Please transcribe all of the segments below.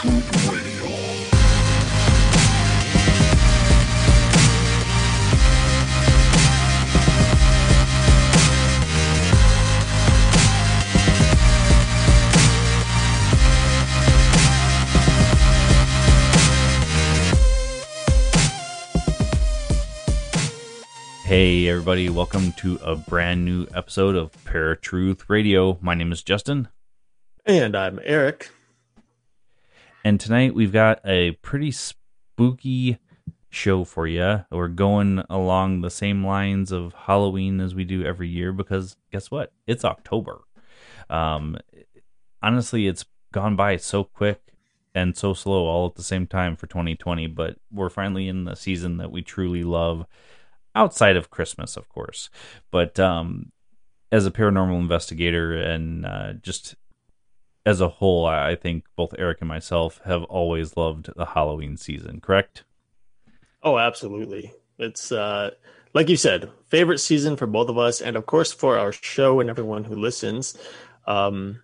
Hey, everybody, welcome to a brand new episode of Paratruth Radio. My name is Justin, And I'm Eric. And tonight we've got a pretty spooky show for you. We're going along the same lines of Halloween as we do every year because guess what? It's October. Um, honestly, it's gone by so quick and so slow all at the same time for 2020, but we're finally in the season that we truly love outside of Christmas, of course. But um, as a paranormal investigator and uh, just as a whole, I think both Eric and myself have always loved the Halloween season, correct? Oh, absolutely. It's uh like you said, favorite season for both of us and of course for our show and everyone who listens. Um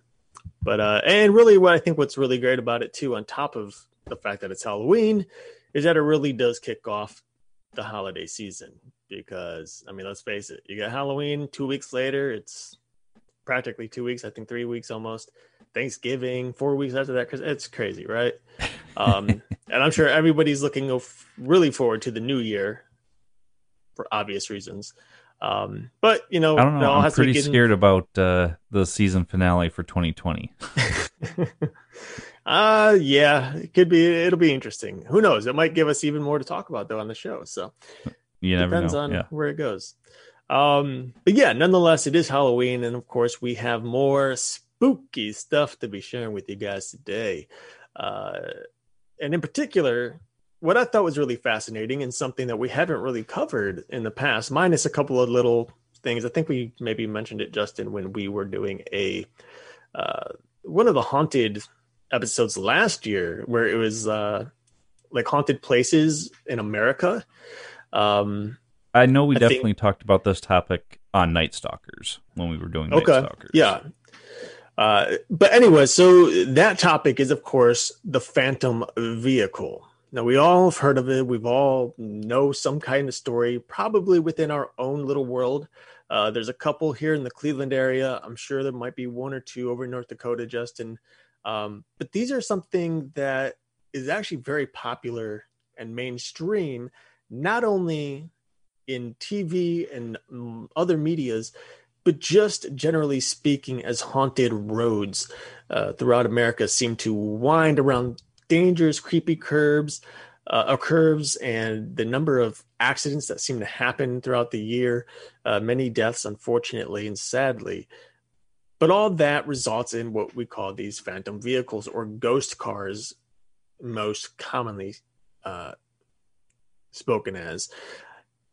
but uh and really what I think what's really great about it too on top of the fact that it's Halloween is that it really does kick off the holiday season because I mean, let's face it, you got Halloween 2 weeks later, it's practically 2 weeks, I think 3 weeks almost. Thanksgiving, 4 weeks after that, because it's crazy, right? Um and I'm sure everybody's looking really forward to the new year for obvious reasons. Um, but you know, I don't know. I'm pretty be given- scared about uh, the season finale for 2020. uh yeah, it could be. It'll be interesting. Who knows? It might give us even more to talk about though on the show. So You never depends know. on yeah. where it goes. Um, but yeah, nonetheless, it is Halloween, and of course, we have more spooky stuff to be sharing with you guys today. Uh, and in particular, what I thought was really fascinating and something that we haven't really covered in the past, minus a couple of little things. I think we maybe mentioned it, Justin, when we were doing a uh, one of the haunted episodes last year, where it was uh, like haunted places in America. Um, I know we I think- definitely talked about this topic on Night Stalkers when we were doing Night Okay. Stalkers. Yeah. Uh, but anyway, so that topic is, of course, the phantom vehicle. Now, we all have heard of it. We've all know some kind of story, probably within our own little world. Uh, there's a couple here in the Cleveland area. I'm sure there might be one or two over in North Dakota, Justin. Um, but these are something that is actually very popular and mainstream, not only in TV and mm, other medias, but just generally speaking, as haunted roads uh, throughout America seem to wind around dangerous, creepy curves, uh, or curves, and the number of accidents that seem to happen throughout the year, uh, many deaths, unfortunately and sadly. But all that results in what we call these phantom vehicles or ghost cars, most commonly uh, spoken as.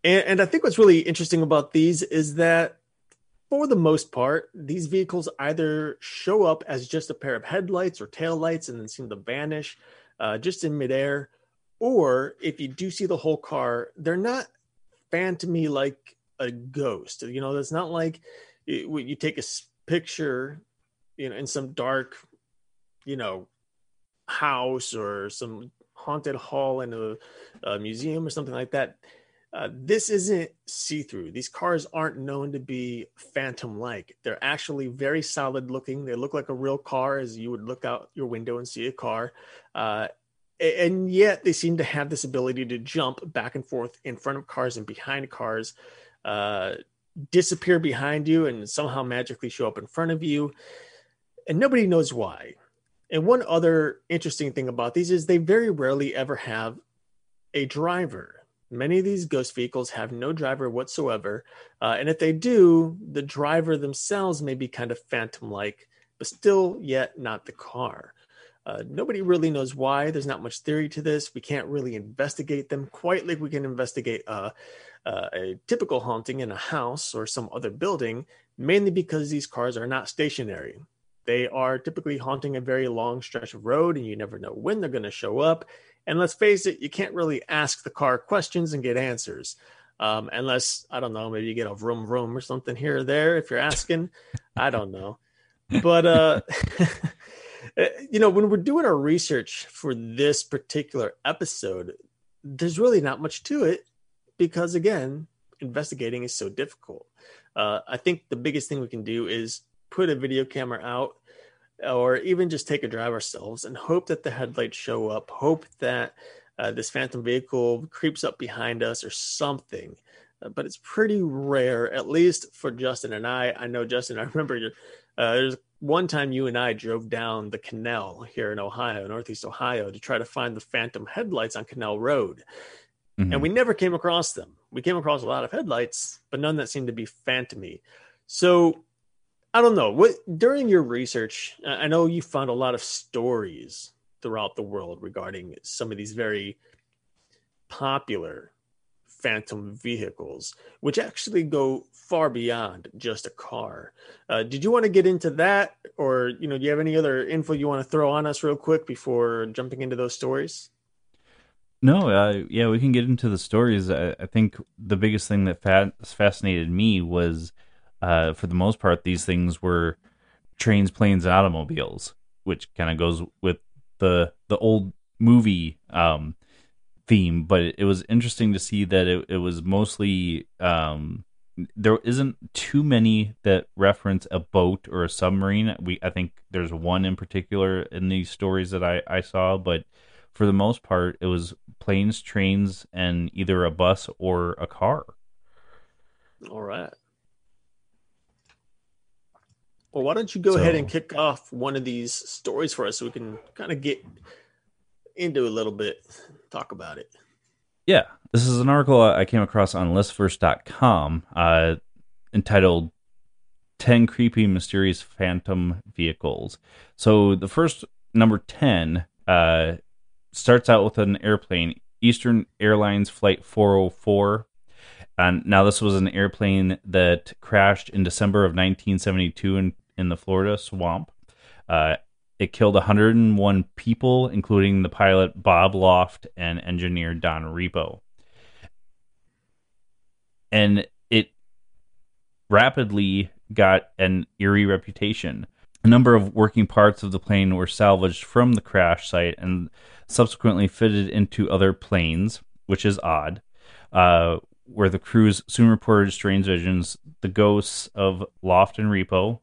And, and I think what's really interesting about these is that for the most part, these vehicles either show up as just a pair of headlights or taillights and then seem to vanish uh, just in midair. Or if you do see the whole car, they're not phantomy like a ghost. You know, it's not like it, when you take a picture, you know, in some dark, you know, house or some haunted hall in a, a museum or something like that. Uh, this isn't see through. These cars aren't known to be phantom like. They're actually very solid looking. They look like a real car as you would look out your window and see a car. Uh, and yet they seem to have this ability to jump back and forth in front of cars and behind cars, uh, disappear behind you, and somehow magically show up in front of you. And nobody knows why. And one other interesting thing about these is they very rarely ever have a driver. Many of these ghost vehicles have no driver whatsoever. Uh, and if they do, the driver themselves may be kind of phantom like, but still yet not the car. Uh, nobody really knows why. There's not much theory to this. We can't really investigate them quite like we can investigate uh, uh, a typical haunting in a house or some other building, mainly because these cars are not stationary. They are typically haunting a very long stretch of road, and you never know when they're going to show up. And let's face it, you can't really ask the car questions and get answers. Um, unless, I don't know, maybe you get a vroom vroom or something here or there if you're asking. I don't know. But, uh, you know, when we're doing our research for this particular episode, there's really not much to it because, again, investigating is so difficult. Uh, I think the biggest thing we can do is put a video camera out or even just take a drive ourselves and hope that the headlights show up, hope that uh, this phantom vehicle creeps up behind us or something. Uh, but it's pretty rare, at least for Justin and I. I know, Justin, I remember uh, there's one time you and I drove down the canal here in Ohio, Northeast Ohio, to try to find the phantom headlights on Canal Road. Mm-hmm. And we never came across them. We came across a lot of headlights, but none that seemed to be phantomy. So I don't know. What during your research, I know you found a lot of stories throughout the world regarding some of these very popular phantom vehicles, which actually go far beyond just a car. Uh, did you want to get into that, or you know, do you have any other info you want to throw on us real quick before jumping into those stories? No, uh, yeah, we can get into the stories. I, I think the biggest thing that fa- fascinated me was uh, for the most part, these things were trains, planes, and automobiles, which kind of goes with the the old movie um, theme. But it, was interesting to see that it, it was mostly um, there isn't too many that reference a boat or a submarine. We I think there's one in particular in these stories that I, I saw, but for the most part, it was planes, trains, and either a bus or a car. All right. Well, why don't you go so, ahead and kick off one of these stories for us so we can kind of get into a little bit, talk about it. Yeah, this is an article I came across on listverse.com uh, entitled 10 Creepy Mysterious Phantom Vehicles. So the first, number 10, uh, starts out with an airplane, Eastern Airlines Flight 404. And now this was an airplane that crashed in December of 1972 in in the Florida swamp. Uh, it killed 101 people, including the pilot Bob Loft and engineer Don Repo. And it rapidly got an eerie reputation. A number of working parts of the plane were salvaged from the crash site and subsequently fitted into other planes, which is odd. Uh, where the crews soon reported strange visions, the ghosts of Loft and Repo,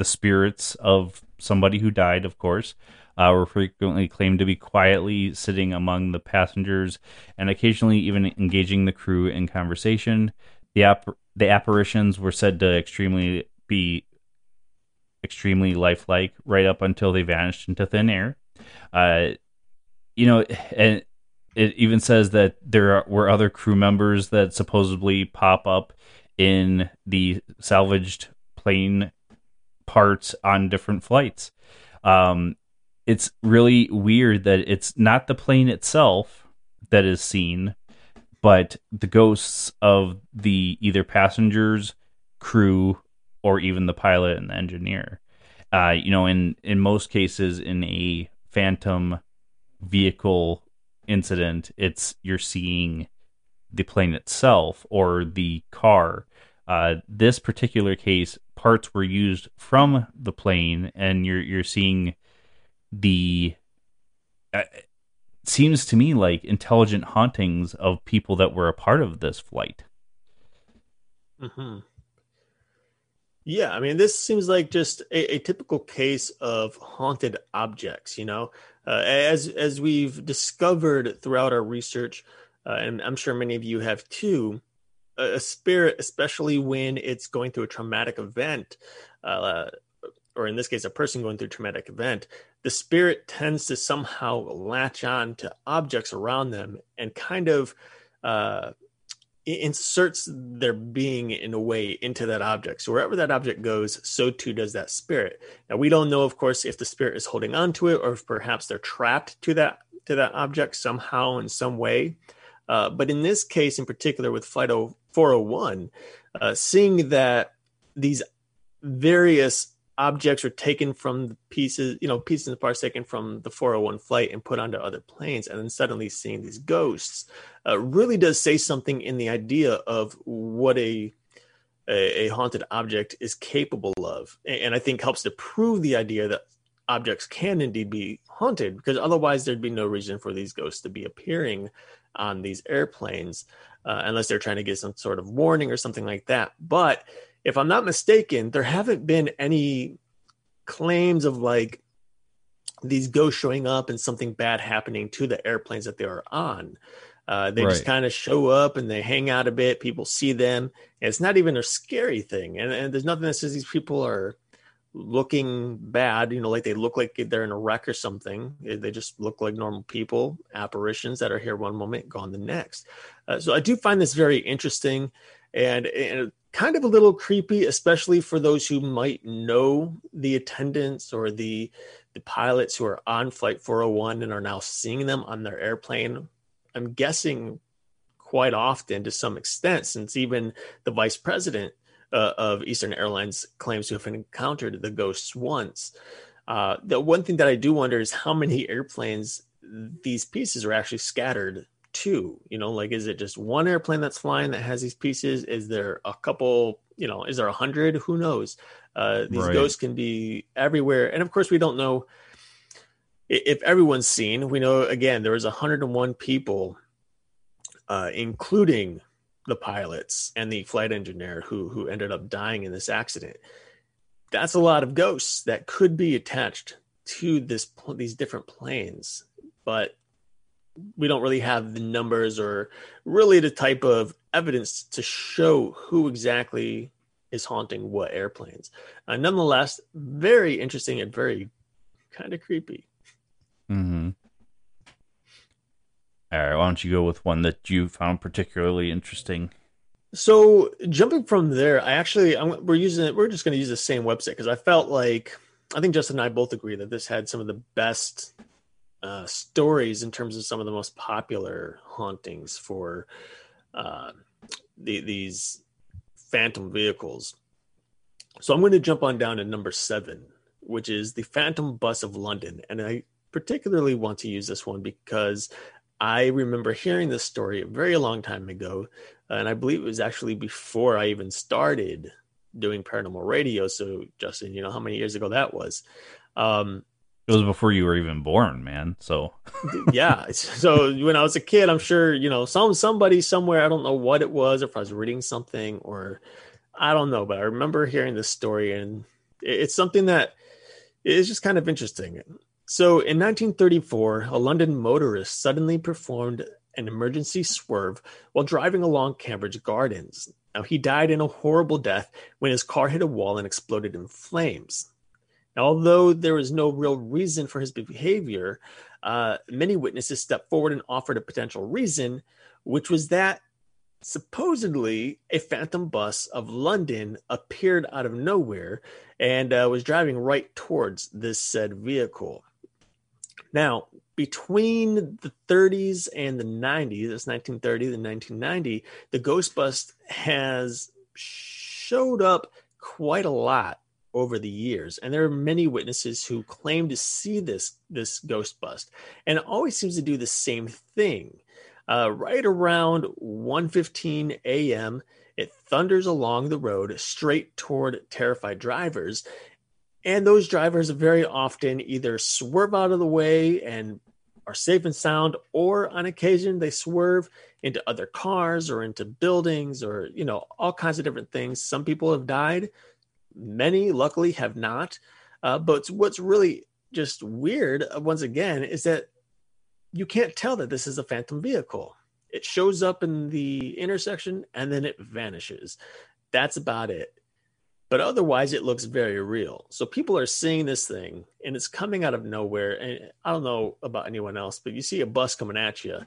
the spirits of somebody who died, of course, uh, were frequently claimed to be quietly sitting among the passengers and occasionally even engaging the crew in conversation. The the apparitions were said to extremely be extremely lifelike right up until they vanished into thin air. Uh, you know, and it even says that there were other crew members that supposedly pop up in the salvaged plane parts on different flights. Um, it's really weird that it's not the plane itself that is seen, but the ghosts of the either passengers, crew, or even the pilot and the engineer. Uh, you know, in in most cases, in a phantom vehicle incident, it's you're seeing the plane itself or the car. Uh, this particular case, parts were used from the plane, and you're you're seeing the. Uh, seems to me like intelligent hauntings of people that were a part of this flight. Hmm. Yeah, I mean, this seems like just a, a, typical case of haunted objects. You know, uh, as as we've discovered throughout our research, uh, and I'm sure many of you have too a spirit, especially when it's going through a traumatic event, uh, or in this case, a person going through a traumatic event, the spirit tends to somehow latch on to objects around them and kind of uh, inserts their being in a way into that object. So wherever that object goes, so too does that spirit. Now we don't know, of course, if the spirit is holding on to it or if perhaps they're trapped to that to that object somehow in some way. Uh, but in this case, in particular, with Flight 401, uh, seeing that these various objects are taken from the pieces, you know, pieces and parts taken from the 401 flight and put onto other planes, and then suddenly seeing these ghosts uh, really does say something in the idea of what a, a, a haunted object is capable of, and I think helps to prove the idea that objects can indeed be haunted, because otherwise there'd be no reason for these ghosts to be appearing on these airplanes, uh, unless they're trying to get some sort of warning or something like that. But if I'm not mistaken, there haven't been any claims of like these ghosts showing up and something bad happening to the airplanes that they are on. Uh, they right. just kind of show up and they hang out a bit. People see them. it's not even a scary thing. And, and there's nothing that says these people are looking bad, you know, like they look like they're in a wreck or something. They just look like normal people, apparitions that are here one moment, gone the next. Uh, so I do find this very interesting. And, and kind of a little creepy, especially for those who might know the attendants or the the pilots who are on Flight 401 and are now seeing them on their airplane. I'm guessing quite often to some extent, since even the vice president uh, of Eastern Airlines claims to have encountered the ghosts once. Uh, the one thing that I do wonder is how many airplanes these pieces are actually scattered to. you know like is it just one airplane that's flying that has these pieces is there a couple you know is there a hundred who knows uh these right. ghosts can be everywhere and of course we don't know if everyone's seen we know again there was 101 people uh including the pilots and the flight engineer who who ended up dying in this accident that's a lot of ghosts that could be attached to this these different planes but we don't really have the numbers or really the type of evidence to show who exactly is haunting what airplanes. Uh, nonetheless, very interesting and very kind of creepy. Hmm. All right. Why don't you go with one that you found particularly interesting? So jumping from there, I actually I'm, we're using we're just going to use the same website because I felt like I think Justin and I both agree that this had some of the best uh, stories in terms of some of the most popular hauntings for uh, the, these phantom vehicles. So I'm going to jump on down to number seven, which is the Phantom Bus of London. And I particularly want to use this one because I remember hearing this story a very long time ago. And I believe it was actually before I even started doing paranormal radio. So, Justin, you know how many years ago that was. Um, it was before you were even born, man. So yeah. So when I was a kid, I'm sure you know some somebody somewhere. I don't know what it was, if I was reading something or I don't know, but I remember hearing this story, and it's something that is just kind of interesting. So in 1934, a London motorist suddenly performed an emergency swerve while driving along Cambridge Gardens. Now, he died in a horrible death when his car hit a wall and exploded in flames. Now, Although there was no real reason for his behavior, uh, many witnesses stepped forward and offered a potential reason, which was that supposedly a phantom bus of London appeared out of nowhere and uh, was driving right towards this said vehicle. Now, between the 30s and the 90s, that's 1930 to 1990, the ghost bus has showed up quite a lot over the years. And there are many witnesses who claim to see this this ghost bust and it always seems to do the same thing. Uh, right around 1.15 a.m it thunders along the road straight toward terrified drivers and those drivers very often either swerve out of the way and are safe and sound or on occasion they swerve into other cars or into buildings or you know all kinds of different things some people have died Many, luckily, have not. Uh, but what's really just weird, uh, once again, is that you can't tell that this is a phantom vehicle. It shows up in the intersection and then it vanishes. That's about it. But otherwise, it looks very real. So people are seeing this thing and it's coming out of nowhere. And I don't know about anyone else, but you see a bus coming at you.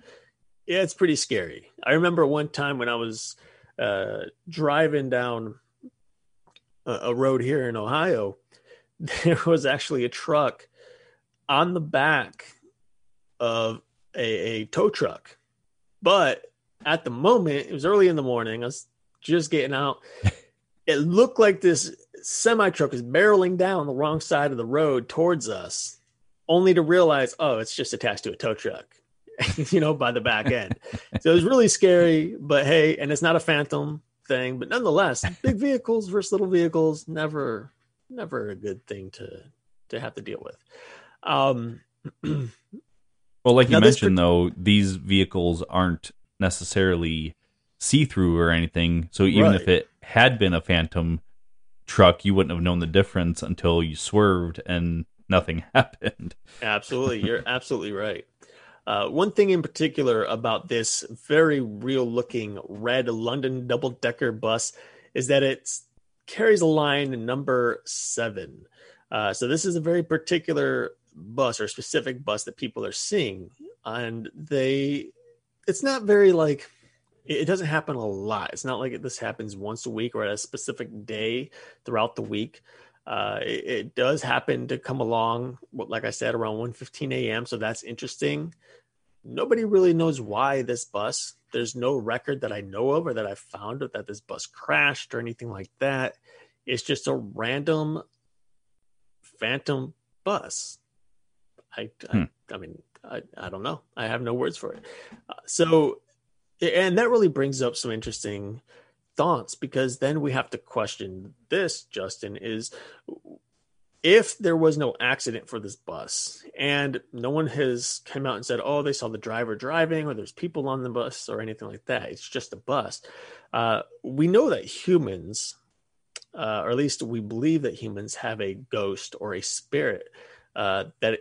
Yeah, it's pretty scary. I remember one time when I was uh, driving down a, a road here in Ohio, there was actually a truck on the back of a, a tow truck. But at the moment, it was early in the morning. I was just getting out. It looked like this semi truck was barreling down the wrong side of the road towards us, only to realize, oh, it's just attached to a tow truck, you know, by the back end. so it was really scary, but hey, and it's not a phantom thing, but nonetheless, big vehicles versus little vehicles, never, never a good thing to to have to deal with. Um, well, like you mentioned, though, these vehicles aren't necessarily see through or anything. So even right. if it had been a phantom truck, you wouldn't have known the difference until you swerved and nothing happened. absolutely. You're absolutely right. Uh, one thing in particular about this very real looking red London double decker bus is that it carries a line number seven. Uh, so this is a very particular bus or specific bus that people are seeing. And they, it's not very like, it doesn't happen a lot. It's not like this happens once a week or at a specific day throughout the week. Uh, it, it, does happen to come along, like I said, around 1.15 a.m. So that's interesting. Nobody really knows why this bus. There's no record that I know of or that I found that this bus crashed or anything like that. It's just a random phantom bus. I, hmm. I, I, mean, I, I don't know. I have no words for it. Uh, so and that really brings up some interesting thoughts because then we have to question this justin is if there was no accident for this bus and no one has come out and said oh they saw the driver driving or there's people on the bus or anything like that it's just a bus uh, we know that humans uh, or at least we believe that humans have a ghost or a spirit uh, that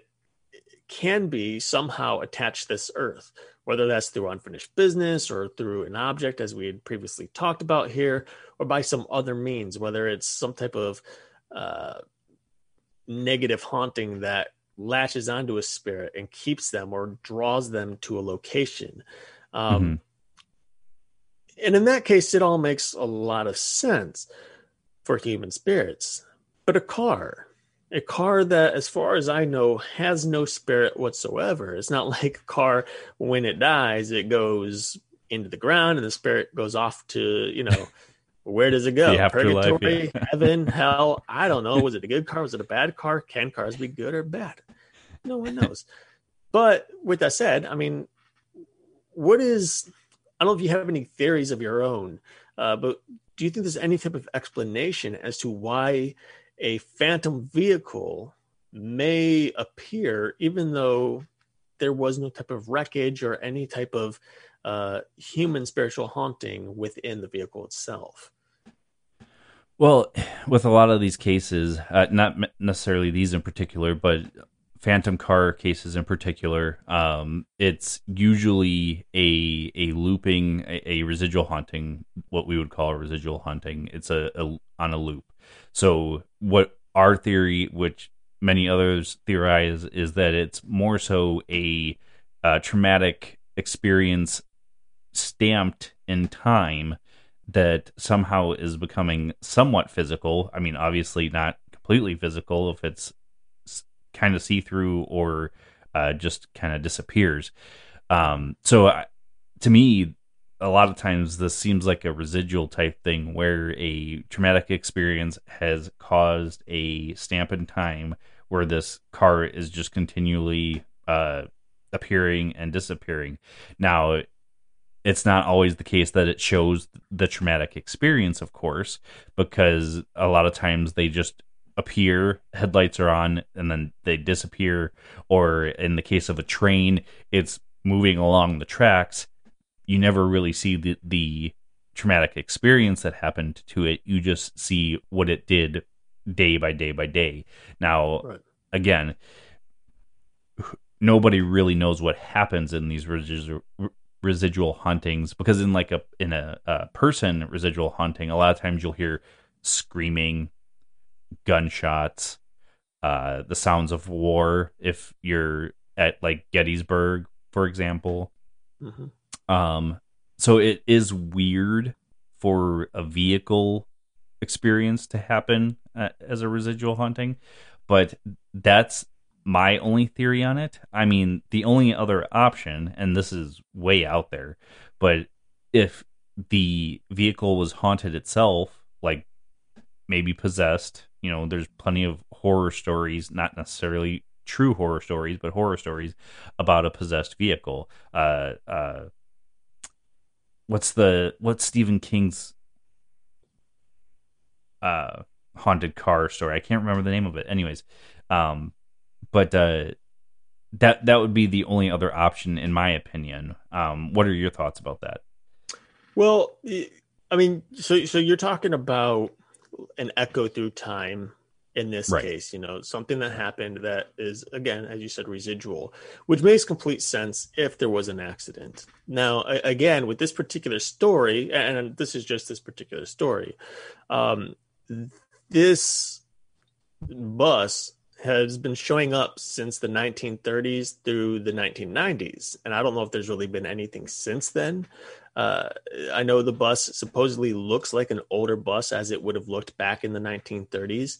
can be somehow attached to this earth whether that's through unfinished business or through an object, as we had previously talked about here, or by some other means, whether it's some type of uh, negative haunting that latches onto a spirit and keeps them or draws them to a location. Um, mm-hmm. And in that case, it all makes a lot of sense for human spirits. But a car, a car that, as far as I know, has no spirit whatsoever. It's not like a car when it dies, it goes into the ground and the spirit goes off to, you know, where does it go? Purgatory, yeah. heaven, hell. I don't know. Was it a good car? Was it a bad car? Can cars be good or bad? No one knows. but with that said, I mean, what is, I don't know if you have any theories of your own, uh, but do you think there's any type of explanation as to why a phantom vehicle may appear even though there was no type of wreckage or any type of uh, human spiritual haunting within the vehicle itself. Well, with a lot of these cases, uh, not necessarily these in particular, but phantom car cases in particular, um, it's usually a a looping, a, a, residual haunting, what we would call a residual haunting. It's a, a on a loop. So what our theory, which many others theorize, is that it's more so a, a traumatic experience stamped in time that somehow is becoming somewhat physical. I mean, obviously not completely physical if it's kind of see through or uh, just kind of disappears. Um, so, uh, to me, a lot of times this seems like a residual type thing where a traumatic experience has caused a stamp in time where this car is just continually uh, appearing and disappearing. Now, it's not always the case that it shows the traumatic experience, of course, because a lot of times they just appear, headlights are on, and then they disappear. Or in the case of a train, it's moving along the tracks you never really see the the traumatic experience that happened to it. You just see what it did day by day by day. Now, right. again, nobody really knows what happens in these residual residual hauntings because in like a in a, a person residual haunting, a lot of times you'll hear screaming, gunshots, uh, the sounds of war. If you're at like Gettysburg, for example. Mm-hmm Um, so it is weird for a vehicle experience to happen uh, as a residual haunting, but that's my only theory on it. I mean, the only other option, and this is way out there, but if the vehicle was haunted itself, like maybe possessed, you know, there's plenty of horror stories, not necessarily true horror stories, but horror stories about a possessed vehicle. Uh, uh, what's the what's Stephen King's uh haunted car story? I can't remember the name of it. Anyways, um, but uh, that that would be the only other option in my opinion. Um, what are your thoughts about that? Well, I mean, so so you're talking about an echo through time in this right. case, you know, something that happened that is again, as you said, residual, which makes complete sense if there was an accident. Now, again, with this particular story, and this is just this particular story, um, this bus has been showing up since the 1930s through the 1990s. And I don't know if there's really been anything since then. Uh, I know the bus supposedly looks like an older bus as it would have looked back in the 1930s.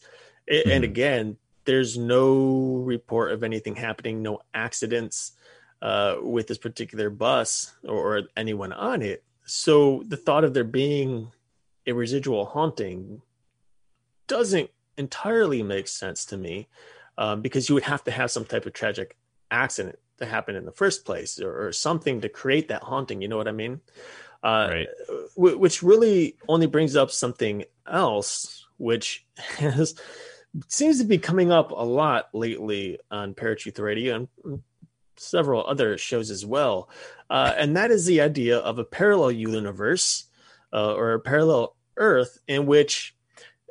Mm-hmm. And again, there's no report of anything happening, no accidents uh, with this particular bus or, or anyone on it. So the thought of there being a residual haunting doesn't entirely make sense to me um, because you would have to have some type of tragic accident to happen in the first place or, or something to create that haunting. You know what I mean? Uh, right. W- which really only brings up something else, which has seems to be coming up a lot lately on Paratruth Radio and several other shows as well. Uh, and that is the idea of a parallel universe uh, or a parallel Earth in which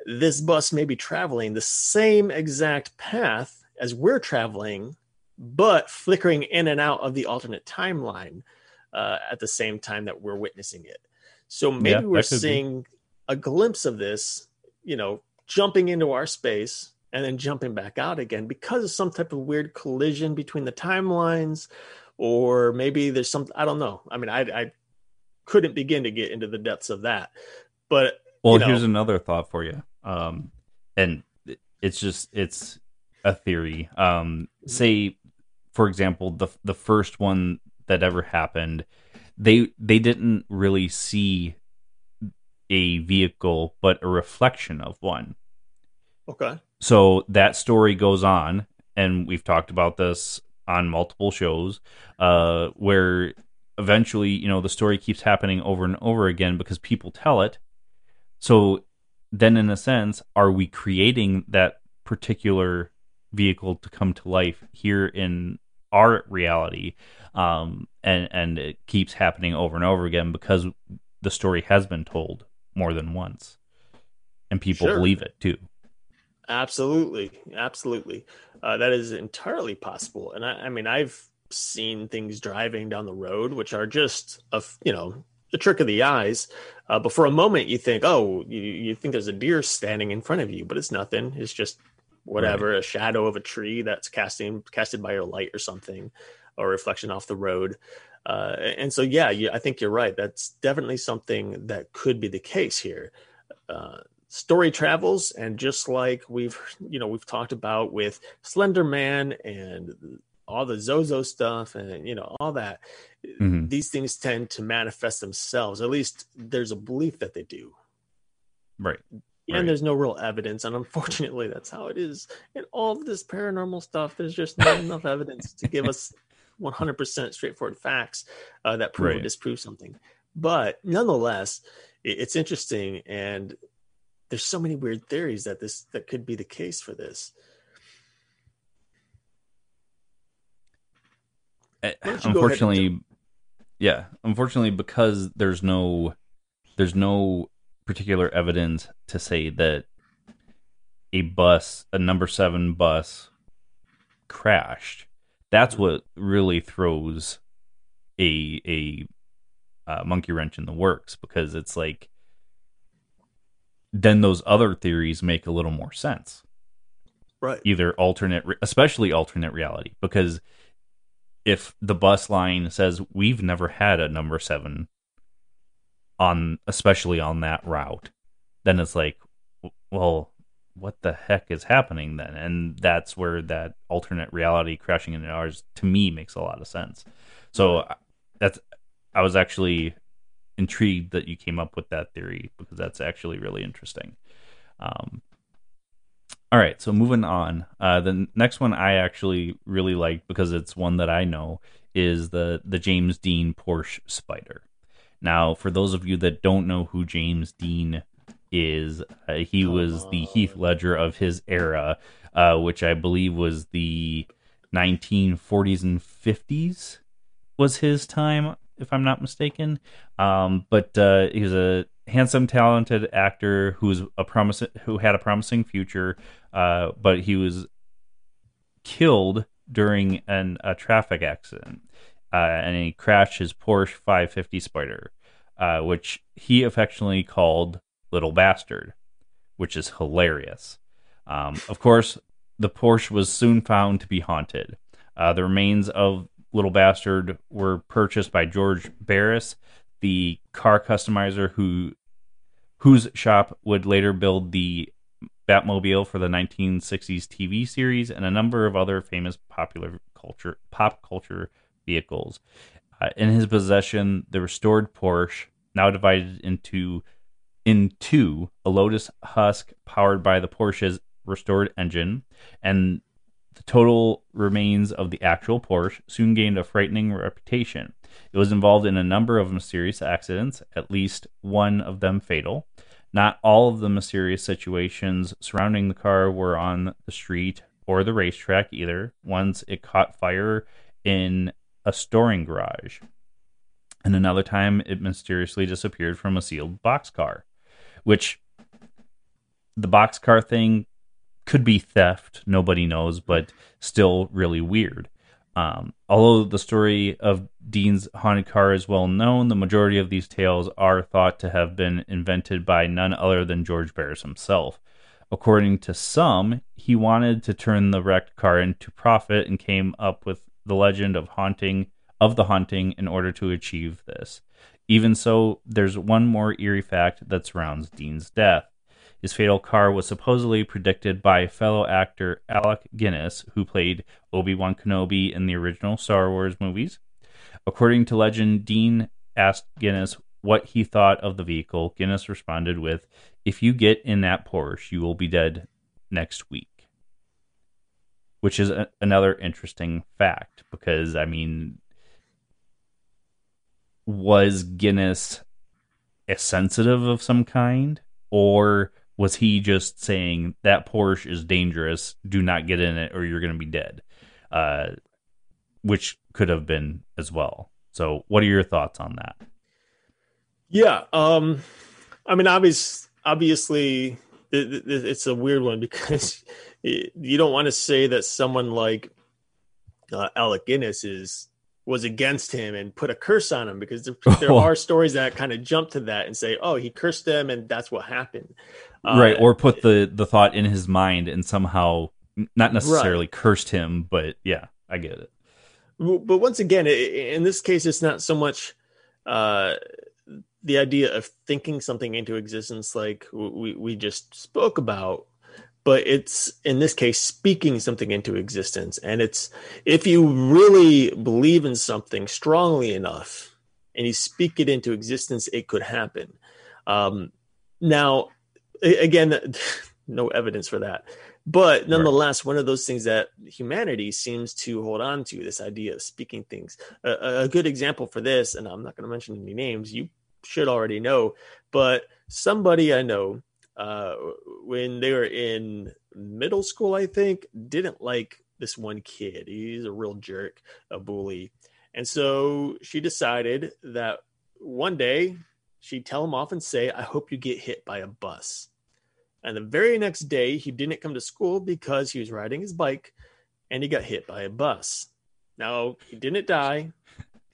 this bus may be traveling the same exact path as we're traveling, but flickering in and out of the alternate timeline uh, at the same time that we're witnessing it. So maybe yeah, we're seeing be. a glimpse of this, you know, jumping into our space and then jumping back out again because of some type of weird collision between the timelines, or maybe there's some, I don't know. I mean, I, I couldn't begin to get into the depths of that. But well, you know, here's another thought for you. Um, and it's just it's a theory. Um, say, for example, the the first one that ever happened, they they didn't really see a vehicle, but a reflection of one. Okay. So that story goes on, and we've talked about this on multiple shows, uh, where eventually, you know, the story keeps happening over and over again because people tell it. So then in a sense are we creating that particular vehicle to come to life here in our reality um, and and it keeps happening over and over again because the story has been told more than once and people sure. believe it too absolutely absolutely uh, that is entirely possible and I, I mean i've seen things driving down the road which are just a you know the trick of the eyes. Uh, but for a moment, you think, oh, you, you think there's a deer standing in front of you, but it's nothing. It's just whatever, right. a shadow of a tree that's casting casted by your light or something, or reflection off the road. Uh, and so, yeah, you, I think you're right. That's definitely something that could be the case here. Uh, story travels, and just like we've, you know, we've talked about with Slender Man and all the Zozo stuff and you know all that. Mm-hmm. These things tend to manifest themselves. At least there's a belief that they do. Right. And there's no real evidence, and unfortunately, that's how it is in all of this paranormal stuff. There's just not enough evidence to give us 100% straightforward facts uh, that prove right. or disprove something. But nonetheless, it, it's interesting, and there's so many weird theories that this that could be the case for this. unfortunately, yeah, unfortunately, because there's no there's no particular evidence to say that a bus, a number seven bus, crashed. That's what really throws a a uh, monkey wrench in the works because it's like then those other theories make a little more sense right either alternate especially alternate reality because if the bus line says we've never had a number seven on, especially on that route, then it's like, well, what the heck is happening then? And that's where that alternate reality crashing into ours to me makes a lot of sense. So that's I was actually intrigued that you came up with that theory because that's actually really interesting. Um, all right, so moving on. Uh, the next one I actually really like because it's one that I know is the the James Dean Porsche Spyder. Now, for those of you that don't know who James Dean is uh, he was the Heath Ledger of his era, uh, which I believe was the 1940s and 50s was his time, if I'm not mistaken. Um, but uh, he was a handsome, talented actor who was a promise who had a promising future, uh, but he was killed during an, a traffic accident, uh, and he crashed his Porsche 550 Spyder, uh, which he affectionately called Little Bastard, which is hilarious. Um, of course, the Porsche was soon found to be haunted. Uh, the remains of Little Bastard were purchased by George Barris, the car customizer who whose shop would later build the Batmobile for the 1960s TV series and a number of other famous popular culture pop culture vehicles. Uh, in his possession, the restored Porsche, now divided into in two, a Lotus Husk powered by the Porsche's restored engine, and the total remains of the actual Porsche soon gained a frightening reputation. It was involved in a number of mysterious accidents, at least one of them fatal. Not all of the mysterious situations surrounding the car were on the street or the racetrack either. Once it caught fire in a storing garage, and another time it mysteriously disappeared from a sealed boxcar which the boxcar thing could be theft. Nobody knows, but still really weird. Um, although the story of Dean's haunted car is well known, the majority of these tales are thought to have been invented by none other than George Barris himself. According to some, he wanted to turn the wrecked car into profit and came up with the legend of haunting of the haunting in order to achieve this. Even so, there's one more eerie fact that surrounds Dean's death. His fatal car was supposedly predicted by fellow actor Alec Guinness, who played Obi Wan Kenobi in the original Star Wars movies. According to legend, Dean asked Guinness what he thought of the vehicle. Guinness responded with, If you get in that Porsche, you will be dead next week. Which is a- another interesting fact because, I mean, was Guinness a sensitive of some kind, or was he just saying that Porsche is dangerous? Do not get in it, or you're going to be dead. Uh, which could have been as well. So, what are your thoughts on that? Yeah, um, I mean, obvious, obviously, it, it, it's a weird one because you don't want to say that someone like uh, Alec Guinness is was against him and put a curse on him because there, there are stories that kind of jump to that and say, "Oh, he cursed them, and that's what happened." Right, uh, or put the the thought in his mind and somehow not necessarily right. cursed him, but yeah, I get it. But once again, in this case, it's not so much uh, the idea of thinking something into existence, like we we just spoke about, but it's in this case speaking something into existence. And it's if you really believe in something strongly enough and you speak it into existence it could happen. Um, now again no evidence for that. But nonetheless right. one of those things that humanity seems to hold on to this idea of speaking things a, a good example for this and i'm not going to mention any names you should already know but somebody i know uh, when they were in middle school, I think, didn't like this one kid. He's a real jerk, a bully. And so she decided that one day she'd tell him off and say, I hope you get hit by a bus. And the very next day, he didn't come to school because he was riding his bike and he got hit by a bus. Now, he didn't die,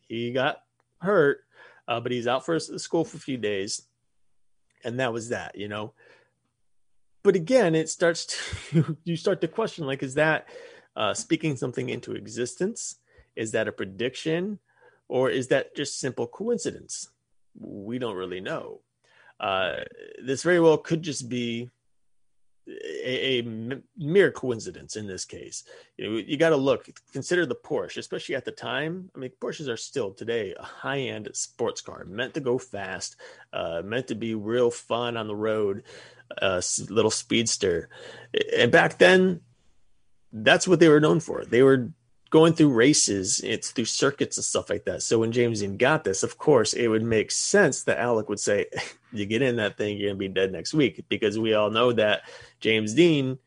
he got hurt, uh, but he's out for school for a few days. And that was that, you know but again, it starts to you start to question like, is that uh, speaking something into existence? Is that a prediction or is that just simple coincidence? We don't really know. Uh, this very well could just be a, a mere coincidence in this case. You, know, you got to look, consider the Porsche, especially at the time. I mean, Porsches are still today a high end sports car, meant to go fast, uh, meant to be real fun on the road, a uh, little speedster. And back then, that's what they were known for. They were going through races, it's through circuits and stuff like that. So when James Dean got this, of course, it would make sense that Alec would say, "You get in that thing, you're gonna be dead next week," because we all know that James Dean,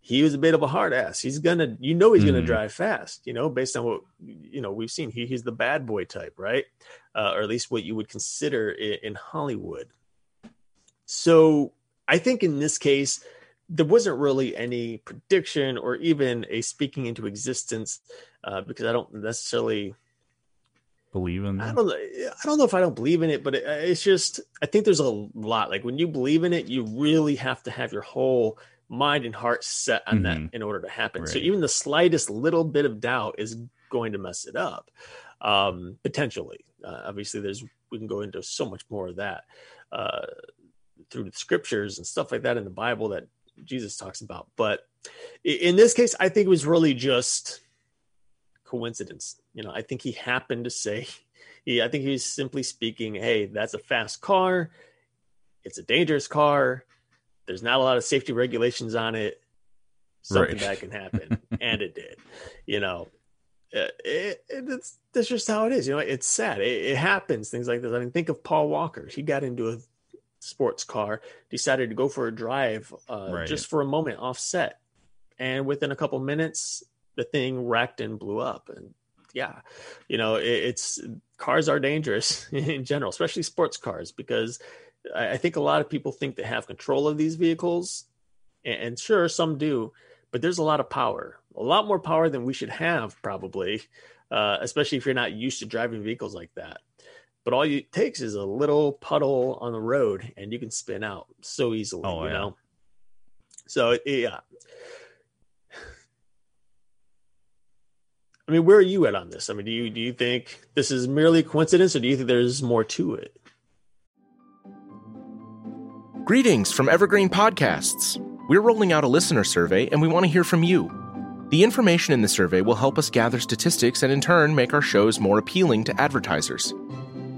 he was a bit of a hard ass. He's gonna, you know, he's mm. gonna drive fast. You know, based on what you know we've seen. He, he's the bad boy type, right? Uh, or at least what you would consider in, in Hollywood. So I think in this case there wasn't really any prediction or even a speaking into existence uh, because I don't necessarily believe in. That. I don't. I don't know if I don't believe in it, but it, it's just I think there's a lot. Like when you believe in it, you really have to have your whole mind and heart set on mm-hmm. that in order to happen. Right. So even the slightest little bit of doubt is going to mess it up, um, potentially. Uh, obviously, there's we can go into so much more of that uh, through the scriptures and stuff like that in the Bible that Jesus talks about. But in this case, I think it was really just coincidence. You know, I think he happened to say, he, I think he's simply speaking, hey, that's a fast car. It's a dangerous car. There's not a lot of safety regulations on it. Something right. that can happen. and it did. You know, uh, it, it, it's that's just how it is. You know, it's sad. It, it, happens. Things like this. I mean, think of Paul Walker. He got into a sports car, decided to go for a drive uh, right. just for a moment offset. And within a couple minutes, the thing wrecked and blew up. And yeah, you know, it, it's cars are dangerous in general, especially sports cars, because I, I, think a lot of people think they have control of these vehicles. And, and sure, some do, but there's a lot of power, a lot more power than we should have, probably, uh, especially if you're not used to driving vehicles like that but all it takes is a little puddle on the road and you can spin out so easily oh, you yeah. know? So yeah. I mean where are you at on this? I mean do you do you think this is merely coincidence or do you think there's more to it? Greetings from evergreen podcasts. We're rolling out a listener survey and we want to hear from you. The information in the survey will help us gather statistics and in turn make our shows more appealing to advertisers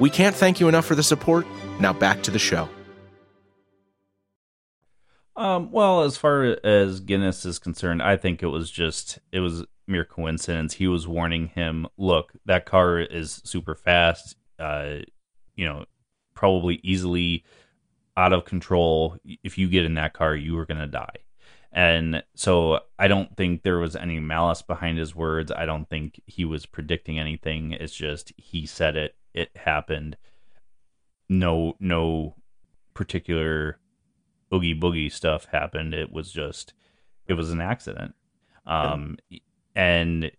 We can't thank you enough for the support. Now back to the show. Um, well, as far as Guinness is concerned, I think it was just it was mere coincidence. He was warning him, look, that car is super fast. Uh, you know, probably easily out of control. If you get in that car, you are going to die. And so I don't think there was any malice behind his words. I don't think he was predicting anything. It's just he said it it happened. No, no particular oogie boogie stuff happened. It was just, it was an accident. Um, and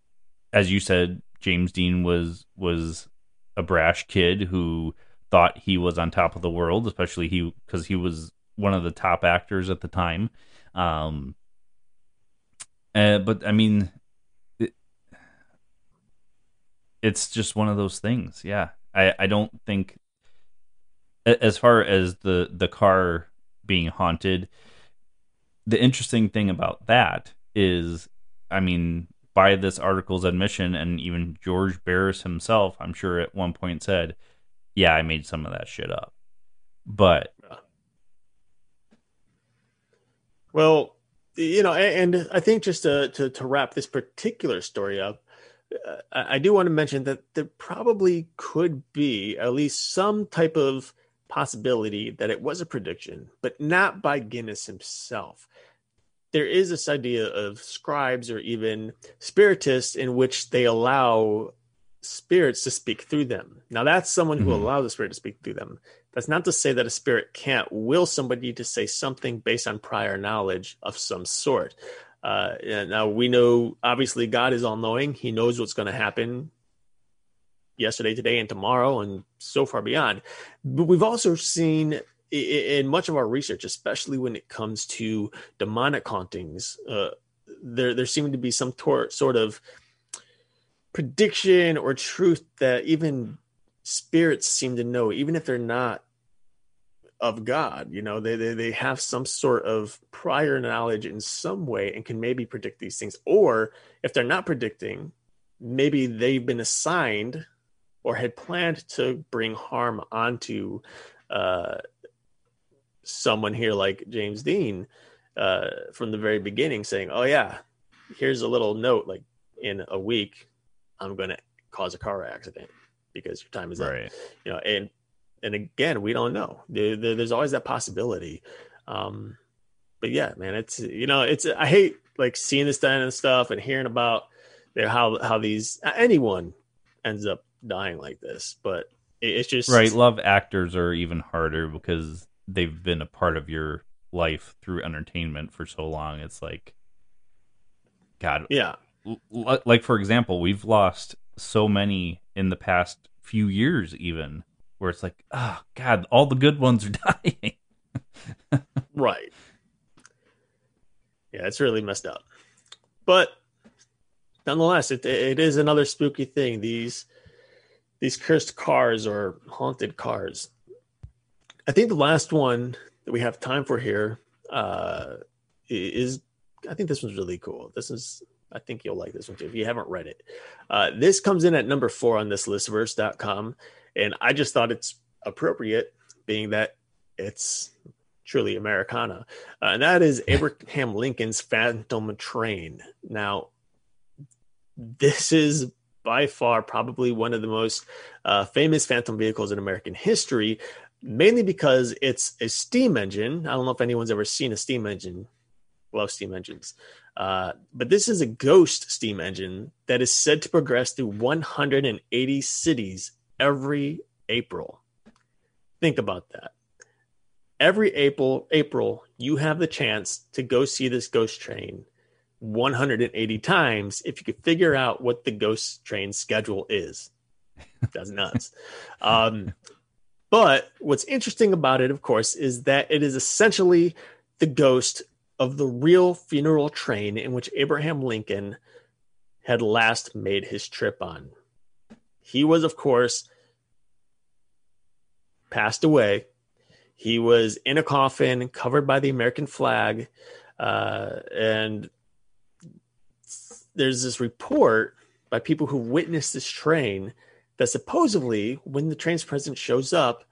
as you said, James Dean was was a brash kid who thought he was on top of the world, especially he because he was one of the top actors at the time. Um, uh, but I mean, it, it's just one of those things. Yeah, I, I don't think as far as the the car being haunted the interesting thing about that is i mean by this article's admission and even george barris himself i'm sure at one point said yeah i made some of that shit up. But well you know and i think just to to, to wrap this particular story up I do want to mention that there probably could be at least some type of possibility that it was a prediction, but not by Guinness himself. There is this idea of scribes or even spiritists in which they allow spirits to speak through them. Now, that's someone who Mhm. allows the spirit to speak through them. That's not to say that a spirit can't will somebody to say something based on prior knowledge of some sort. Uh, now we know, obviously, God is all knowing. He knows what's going to happen yesterday, today, and tomorrow, and so far beyond. But we've also seen in much of our research, especially when it comes to demonic hauntings, uh, there there seemed to be some tor- sort of prediction or truth that even spirits seem to know, even if they're not of God. You know, they, they they have some sort of prior knowledge in some way and can maybe predict these things. Or if they're not predicting, maybe they've been assigned or had planned to bring harm onto uh, someone here like James Dean uh, from the very beginning, saying, "Oh yeah, here's a little note. Like in a week, I'm going to cause a car accident because your time is up." You know, and and again, we don't know. There, there- there's always that possibility. Um, but yeah, man, it's you know, it's I hate like seeing this done and stuff and hearing about their how how these anyone ends up dying like this. But it, it's just Right. Love actors are even harder because they've been a part of your life through entertainment for so long. It's like, God, Yeah, l- like for example, we've lost so many in the past few years, even where it's like, oh God, all the good ones are dying. right. Yeah, it's really messed up. But nonetheless, it it is another spooky thing. These these cursed cars or haunted cars. I think the last one that we have time for here uh, is I think this one's really cool. This is I think you'll like this one too if you haven't read it. Uh, this comes in at number four on this listverse.com, and I just thought it's appropriate, being that it's truly Americana, uh, and that is Abraham Lincoln's Phantom Train. Now, this is by far probably one of the most uh, famous phantom vehicles in American history, mainly because it's a steam engine. I don't know if anyone's ever seen a steam engine. Love steam engines. Uh, but this is a ghost steam engine that is said to progress through 180 cities every April. Think about that. Every April, April, you have the chance to go see this ghost train 180 times if you could figure out what the ghost train schedule is. That's nuts. um, but what's interesting about it, of course, is that it is essentially the ghost of the real funeral train in which Abraham Lincoln had last made his trip on. He was, of course, passed away. He was in a coffin covered by the American flag. Uh, and there's this report by people who witnessed this train that supposedly, when the train's president shows up,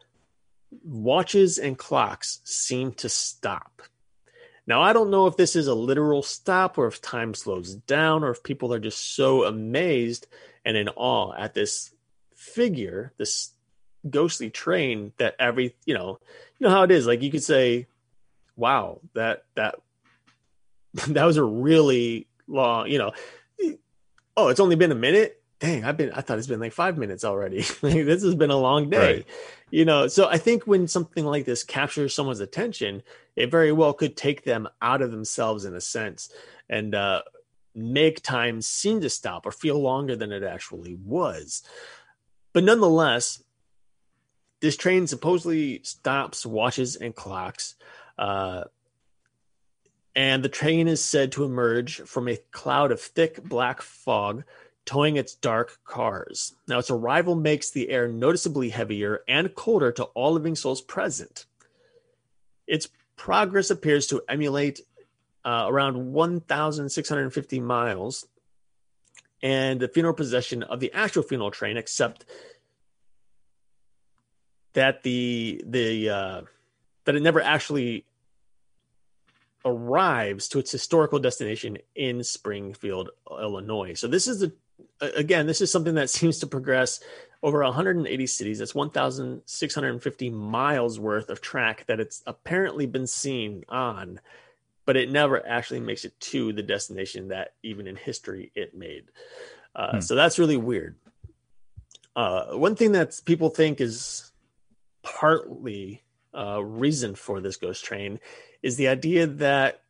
watches and clocks seem to stop. Now, I don't know if this is a literal stop or if time slows down or if people are just so amazed and in awe at this figure, this ghostly train that every, you know, you know how it is. Like you could say, wow, that, that, that was a really long, you know, oh, it's only been a minute. Dang, I've been, I thought it's been like five minutes already. this has been a long day. Right. You know, so I think when something like this captures someone's attention, it very well could take them out of themselves in a sense and uh, make time seem to stop or feel longer than it actually was. But nonetheless, this train supposedly stops, watches, and clocks. Uh, and the train is said to emerge from a cloud of thick black fog towing its dark cars. Now, its arrival makes the air noticeably heavier and colder to all living souls present. Its progress appears to emulate uh, around 1,650 miles, and the funeral procession of the actual funeral train, except that the the uh, that it never actually arrives to its historical destination in Springfield, Illinois. So this is the again, this is something that seems to progress over 180 cities. That's 1,650 miles worth of track that it's apparently been seen on, but it never actually makes it to the destination that even in history it made. Uh, Hmm. So that's really weird. Uh, one thing that people think is partly uh, reason for this ghost train is the idea that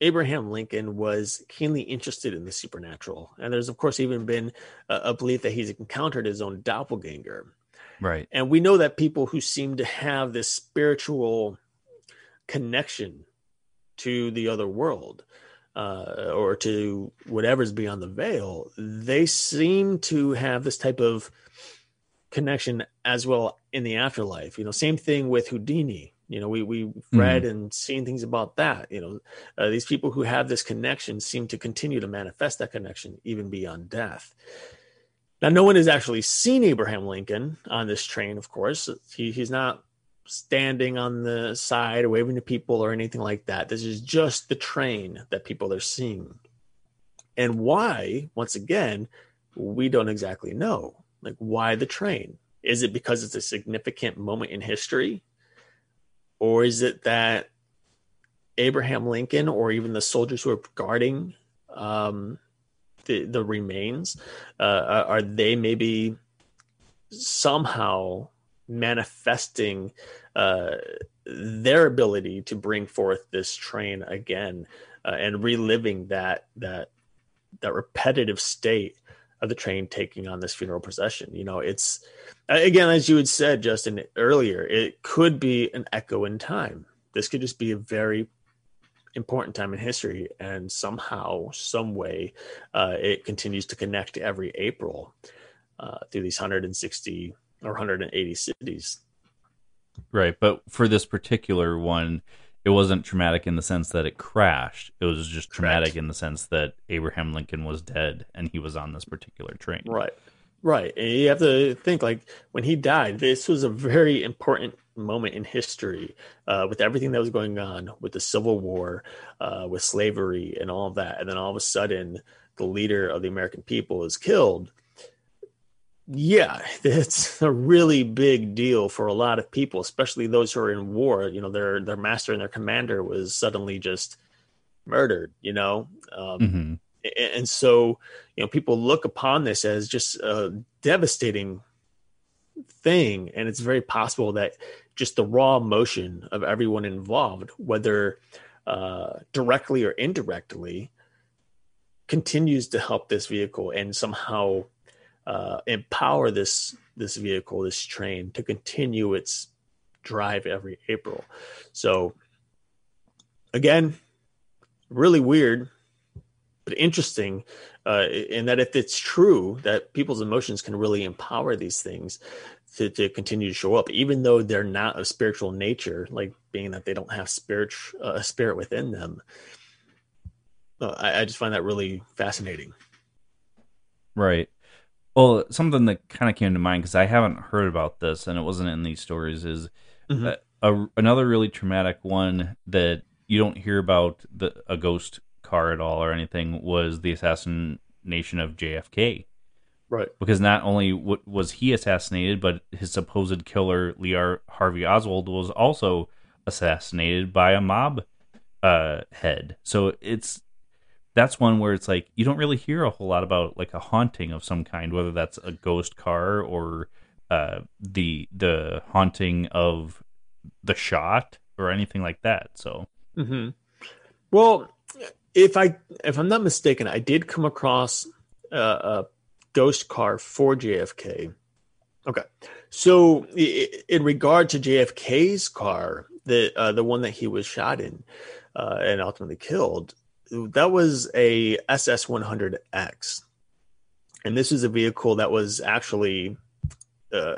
Abraham Lincoln was keenly interested in the supernatural. And there's, of course, even been a, a, belief that he's encountered his own doppelganger. Right. And we know that people who seem to have this spiritual connection to the other world uh, or to whatever's beyond the veil, they seem to have this type of connection as well in the afterlife. You know, same thing with Houdini. You know, we we read mm. and seen things about that. You know, uh, these people who have this connection seem to continue to manifest that connection even beyond death. Now, no one has actually seen Abraham Lincoln on this train. Of course, he, he's not standing on the side or waving to people or anything like that. This is just the train that people are seeing. And why, once again, we don't exactly know. Like, why the train? Is it because it's a significant moment in history? Or is it that Abraham Lincoln or even the soldiers who are guarding um, the, the remains, uh, are they maybe somehow manifesting uh, their ability to bring forth this train again uh, and reliving that that that repetitive state of the train taking on this funeral procession. You know, it's again as you had said, Justin earlier, it could be an echo in time. This could just be a very important time in history, and somehow, some way, uh, it continues to connect every April uh, through these 160 or 180 cities. Right, but for this particular one, it wasn't traumatic in the sense that it crashed. It was just traumatic Correct. in the sense that Abraham Lincoln was dead and he was on this particular train. Right. Right. And you have to think like when he died, this was a very important moment in history uh, with everything that was going on with the Civil War, uh, with slavery, and all of that. And then all of a sudden, the leader of the American people is killed yeah, it's a really big deal for a lot of people, especially those who are in war. You know, their their master and their commander was suddenly just murdered. You know, um, mm-hmm. and so you know people look upon this as just a devastating thing, and it's very possible that just the raw emotion of everyone involved, whether uh, directly or indirectly, continues to help this vehicle and somehow uh, empower this this vehicle, this train, to continue its drive every April. So, again, really weird, but interesting. Uh, in that, if it's true that people's emotions can really empower these things to, to continue to show up, even though they're not of spiritual nature, like being that they don't have spirit uh, a spirit within them. Uh, I, I just find that really fascinating. Right. Well, something that kind of came to mind because I haven't heard about this and it wasn't in these stories is mm-hmm. a, another really traumatic one that you don't hear about the, a ghost car at all or anything was the assassination of JFK. Right. Because not only w- was he assassinated, but his supposed killer, Lee Harvey Oswald, was also assassinated by a mob uh, head. So it's that's one where it's like you don't really hear a whole lot about like a haunting of some kind, whether that's a ghost car or uh, the the haunting of the shot or anything like that. So, mm-hmm. well, if I if I'm not mistaken, I did come across a, a ghost car for JFK. Okay, so in regard to JFK's car, the uh, the one that he was shot in uh, and ultimately killed, that was a SS 100X. And this is a vehicle that was actually uh,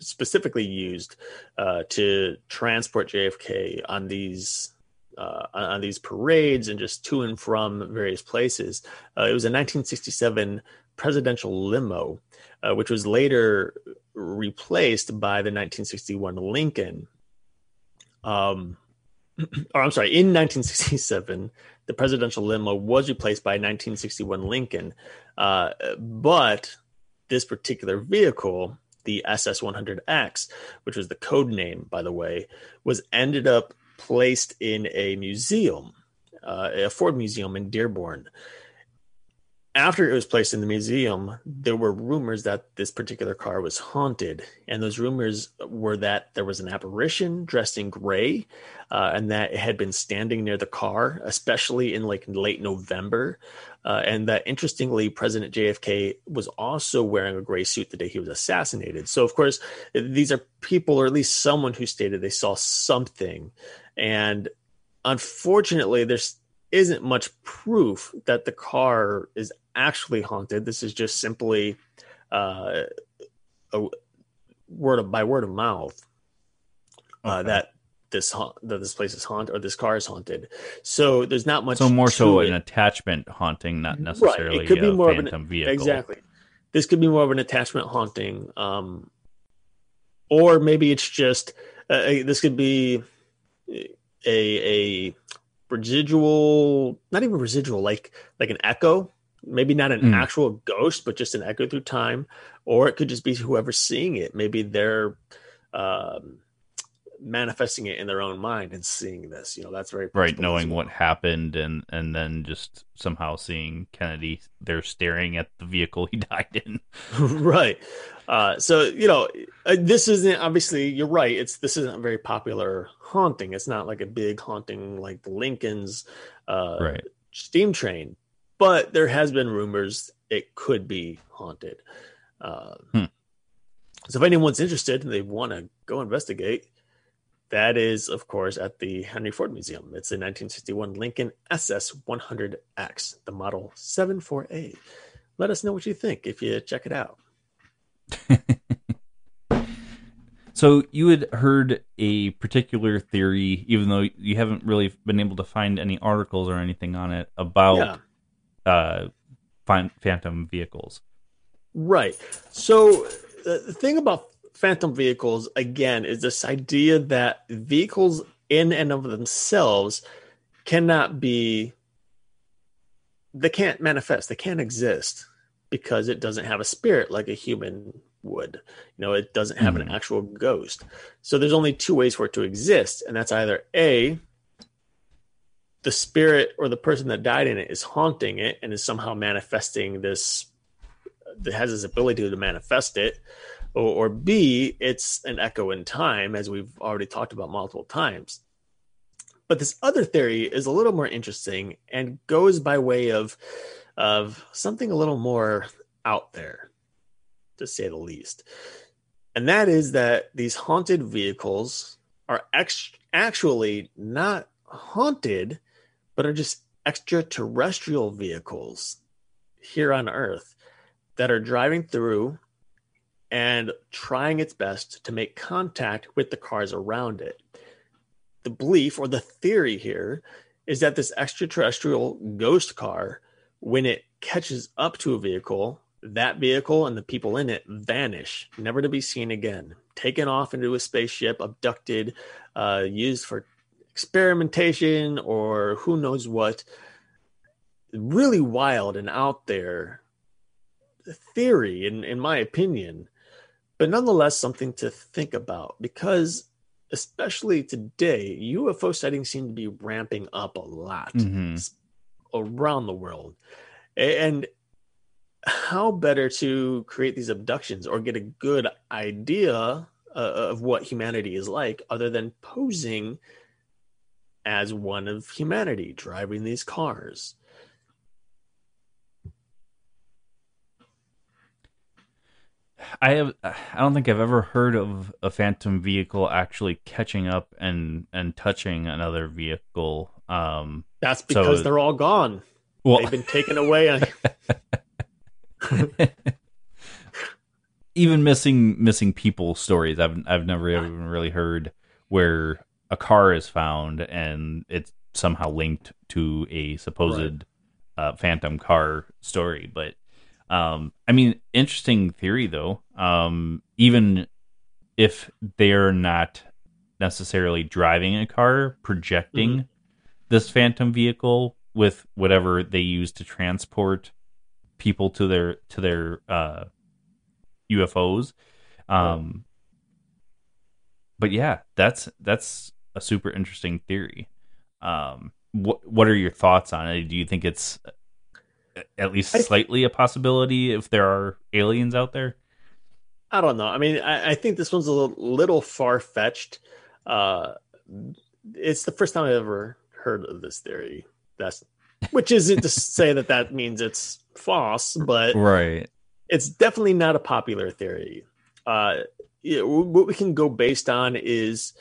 specifically used uh, to transport JFK on these uh, on these parades and just to and from various places. Uh, it was a 1967 presidential limo, uh, which was later replaced by the 1961 Lincoln. Um, or I'm sorry, in 1967, the presidential limo was replaced by a 1961 Lincoln. Uh, but this particular vehicle, the SS 100X, which was the code name, by the way, was ended up placed in a museum, uh, a Ford museum in Dearborn. After it was placed in the museum, there were rumors that this particular car was haunted, and those rumors were that there was an apparition dressed in gray, uh, and that it had been standing near the car, especially in like late November, uh, and that interestingly, President JFK was also wearing a gray suit the day he was assassinated. So, of course, these are people, or at least someone who stated they saw something, and unfortunately, there's isn't much proof that the car is actually haunted. This is just simply uh, a word of by word of mouth uh, okay. that this ha- that this place is haunted or this car is haunted. So there's not much. So more so it. an attachment haunting, not necessarily right. it could be more of an, vehicle. Exactly. This could be more of an attachment haunting, um, or maybe it's just uh, this could be a a residual, not even residual, like like an echo. Maybe not an mm. actual ghost, but just an echo through time. Or it could just be whoever's seeing it. Maybe they're um, manifesting it in their own mind and seeing this. You know, that's very right. Knowing well. what happened and and then just somehow seeing Kennedy, they're staring at the vehicle he died in. right. Uh, so you know, uh, this isn't obviously. You're right. It's this isn't a very popular haunting. It's not like a big haunting like the Lincoln's uh, right. steam train, but there has been rumors it could be haunted. Uh, hmm. So if anyone's interested and they want to go investigate, that is, of course, at the Henry Ford Museum. It's a 1961 Lincoln SS 100X, the model 74A. Let us know what you think if you check it out. so you had heard a particular theory, even though you haven't really been able to find any articles or anything on it about yeah. Uh, phantom vehicles. Right. So the thing about phantom vehicles again is this idea that vehicles in and of themselves cannot be they can't manifest they can't exist because it doesn't have a spirit like a human would. You know, it doesn't have mm-hmm. an actual ghost. So there's only two ways for it to exist, and that's either A, the spirit or the person that died in it is haunting it and is somehow manifesting this that has this ability to manifest it. Or, or B, it's an echo in time, as we've already talked about multiple times. But this other theory is a little more interesting and goes by way of of something a little more out there, to say the least. And that is that these haunted vehicles are ex- actually not haunted, but are just extraterrestrial vehicles here on Earth that are driving through and trying its best to make contact with the cars around it. The belief or the theory here is that this extraterrestrial ghost car when it catches up to a vehicle, that vehicle and the people in it vanish, never to be seen again, taken off into a spaceship, abducted, uh, used for experimentation or who knows what. Really wild and out there theory, in, in my opinion, but nonetheless something to think about because especially today, UFO sightings seem to be ramping up a lot. Mm-hmm around the world. And how better to create these abductions or get a good idea uh, of what humanity is like other than posing as one of humanity driving these cars? I have I don't think I've ever heard of a phantom vehicle actually catching up and and touching another vehicle um, That's because so, they're all gone. Well, they've been taken away. even missing missing people stories. I've I've never even really heard where a car is found and it's somehow linked to a supposed right. uh, phantom car story. But um, I mean, interesting theory though. Um, even if they're not necessarily driving a car, projecting mm-hmm this phantom vehicle with whatever they use to transport people to their to their uh, UFOs. Um, but yeah, that's that's a super interesting theory. Um, what what are your thoughts on it? Do you think it's at least slightly a possibility if there are aliens out there? I don't know. I mean, I, I think this one's a little, far fetched. Uh, it's the first time I ever heard of this theory. That's which isn't to say that that means it's false, but right, it's definitely not a popular theory. Uh, yeah, what we can go based on is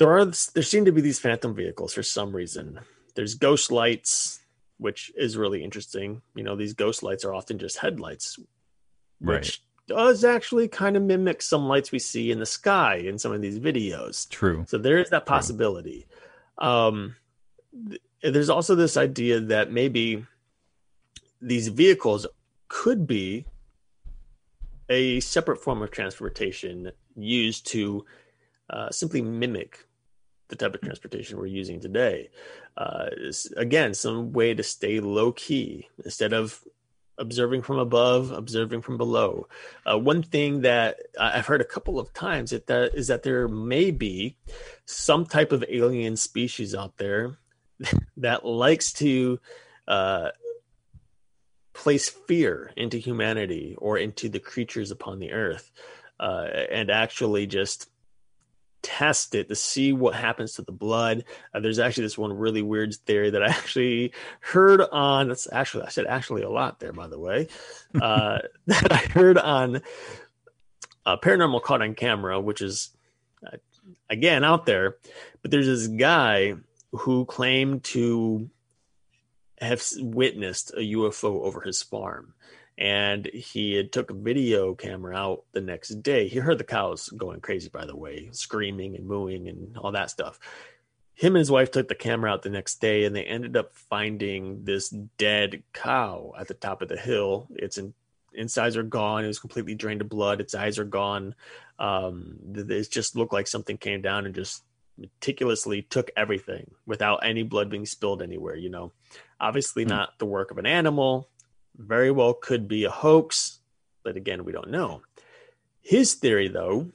there are there seem to be these phantom vehicles for some reason. There's ghost lights, which is really interesting. You know, these ghost lights are often just headlights, which does actually kind of mimic some lights we see in the sky in some of these videos. True. So there is that possibility. Um, th- there's also this idea that maybe these vehicles could be a separate form of transportation used to uh, simply mimic the type of transportation we're using today. Uh, is, again, some way to stay low key instead of observing from above, observing from below. Uh, one thing that I've heard a couple of times is that, is that there may be some type of alien species out there that likes to uh, place fear into humanity or into the creatures upon the earth uh, and actually just test it to see what happens to the blood. Uh, there's actually this one really weird theory that I actually heard on. That's actually I said actually a lot there, by the way. Uh, that I heard on uh, paranormal caught on camera, which is uh, again out there. But there's this guy who claimed to have witnessed a UFO over his farm and he had took a video camera out the next day. He heard the cows going crazy, by the way, screaming and mooing and all that stuff. Him and his wife took the camera out the next day, and they ended up finding this dead cow at the top of the hill. Its in, insides are gone. It was completely drained of blood. Its eyes are gone. Um, it just looked like something came down and just meticulously took everything without any blood being spilled anywhere. You know, obviously mm. not the work of an animal very well could be a hoax, but again, we don't know. His theory, though,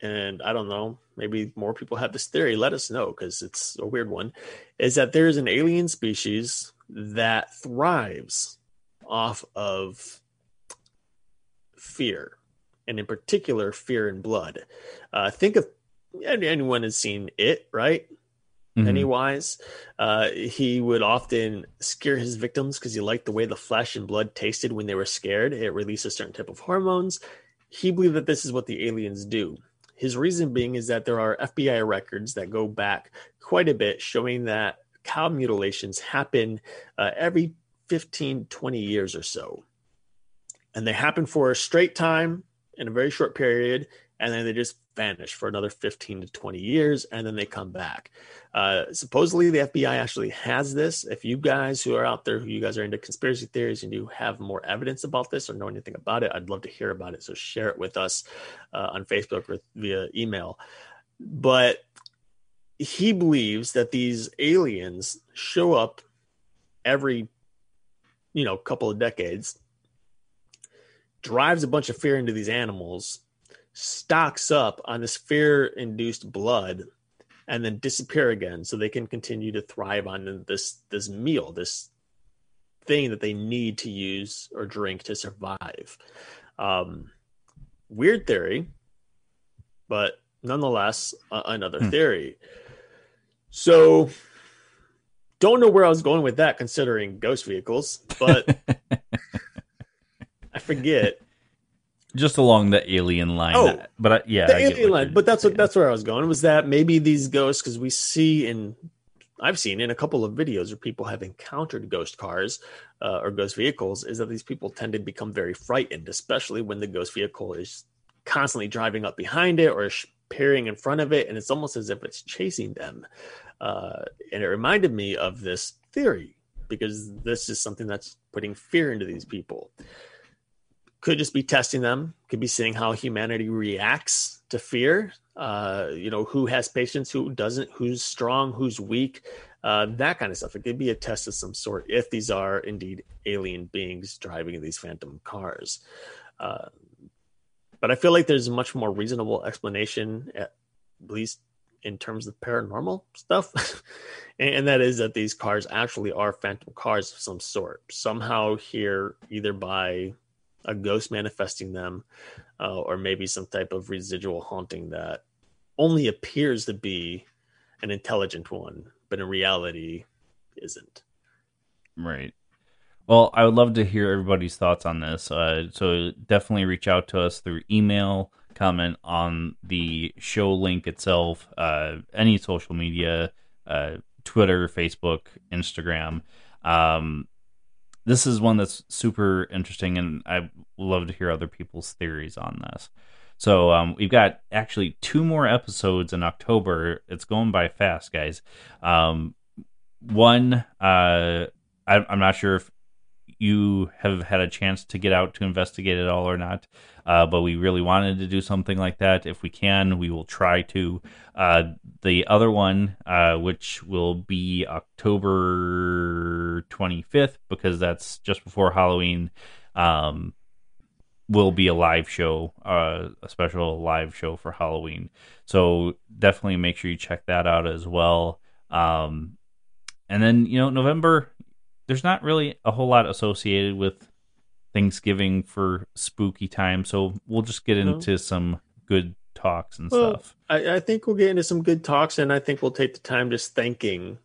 and I don't know, maybe more people have this theory, let us know because it's a weird one, is that there is an alien species that thrives off of fear, and in particular, fear and blood. Uh, think of anyone has seen it, right? Mm-hmm. Pennywise. Uh, he would often scare his victims because he liked the way the flesh and blood tasted when they were scared. It released a certain type of hormones. He believed that this is what the aliens do. His reason being is that there are FBI records that go back quite a bit showing that cow mutilations happen uh, every 15, 20 years or so. And they happen for a straight time in a very short period, and then they just vanish for another 15 to 20 years, and then they come back. Uh, supposedly, the FBI actually has this. If you guys who are out there, who you guys are into conspiracy theories and you have more evidence about this or know anything about it, I'd love to hear about it. So share it with us uh, on Facebook or via email. But he believes that these aliens show up every, you know, couple of decades, drives a bunch of fear into these animals, stocks up on this fear-induced blood and then disappear again so they can continue to thrive on this this meal this thing that they need to use or drink to survive. Um weird theory but nonetheless uh, another hmm. theory. So don't know where i was going with that considering ghost vehicles but i forget just along the alien line. Oh, but I, yeah, the I alien line. But that's what that's where I was going. Was that maybe these ghosts? Because we see in I've seen in a couple of videos where people have encountered ghost cars uh, or ghost vehicles, is that these people tend to become very frightened, especially when the ghost vehicle is constantly driving up behind it or peering in front of it, and it's almost as if it's chasing them. Uh, and it reminded me of this theory because this is something that's putting fear into these people could just be testing them could be seeing how humanity reacts to fear uh, you know who has patience who doesn't who's strong who's weak uh, that kind of stuff it could be a test of some sort if these are indeed alien beings driving these phantom cars uh, but i feel like there's a much more reasonable explanation at least in terms of paranormal stuff and that is that these cars actually are phantom cars of some sort. Somehow here, either by a ghost manifesting them, uh, or maybe some type of residual haunting that only appears to be an intelligent one, but in reality isn't. Right. Well, I would love to hear everybody's thoughts on this. Uh, so definitely reach out to us through email, comment on the show link itself, uh, any social media, uh, Twitter, Facebook, Instagram. Um, this is one that's super interesting, and I love to hear other people's theories on this. So um, we've got actually two more episodes in October. It's going by fast, guys. Um, one, uh, I, I'm not sure if you have had a chance to get out to investigate it all or not. Uh, but we really wanted to do something like that. If we can, we will try to. Uh, the other one, uh, which will be October 25th, because that's just before Halloween, um, will be a live show, uh, a special live show for Halloween. So definitely make sure you check that out as well. Um, and then, you know, November, there's not really a whole lot associated with Thanksgiving for spooky time, so we'll just get into no. some good talks and well, stuff. I, I, think we'll get into some good talks, and I think we'll take the time just thanking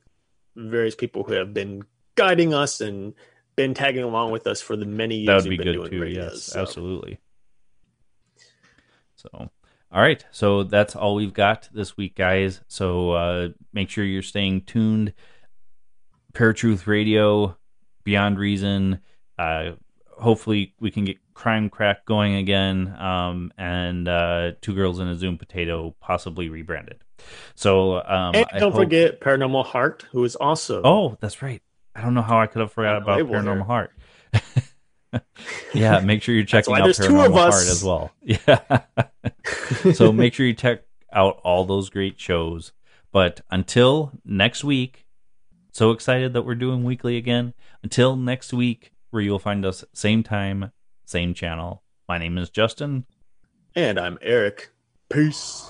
various people who have been guiding us and been tagging along with us for the many years that would be good too. yes, so. absolutely. So, all right, so that's all we've got this week, guys. So uh, make sure you're staying tuned. Paratruth Radio, Beyond Reason. Uh, hopefully, we can get Crime Crack going again, um, and uh, Two Girls in a Zoom Potato possibly rebranded. So, um, and don't hope... forget Paranormal Heart, who is also. Oh, that's right. I don't know how I could have forgot about Paranormal Heart. yeah, make sure you're checking out Paranormal Heart as well. Yeah. so make sure you check out all those great shows. But until next week, so excited that we're doing weekly again. Until next week, where you'll find us same time, same channel. My name is Justin. And I'm Eric. Peace.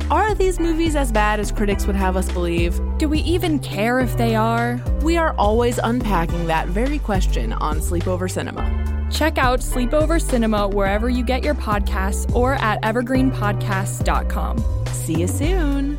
Are these movies as bad as critics would have us believe? Do we even care if they are? We are always unpacking that very question on Sleepover Cinema. Check out Sleepover Cinema wherever you get your podcasts or at evergreenpodcasts.com. See you soon.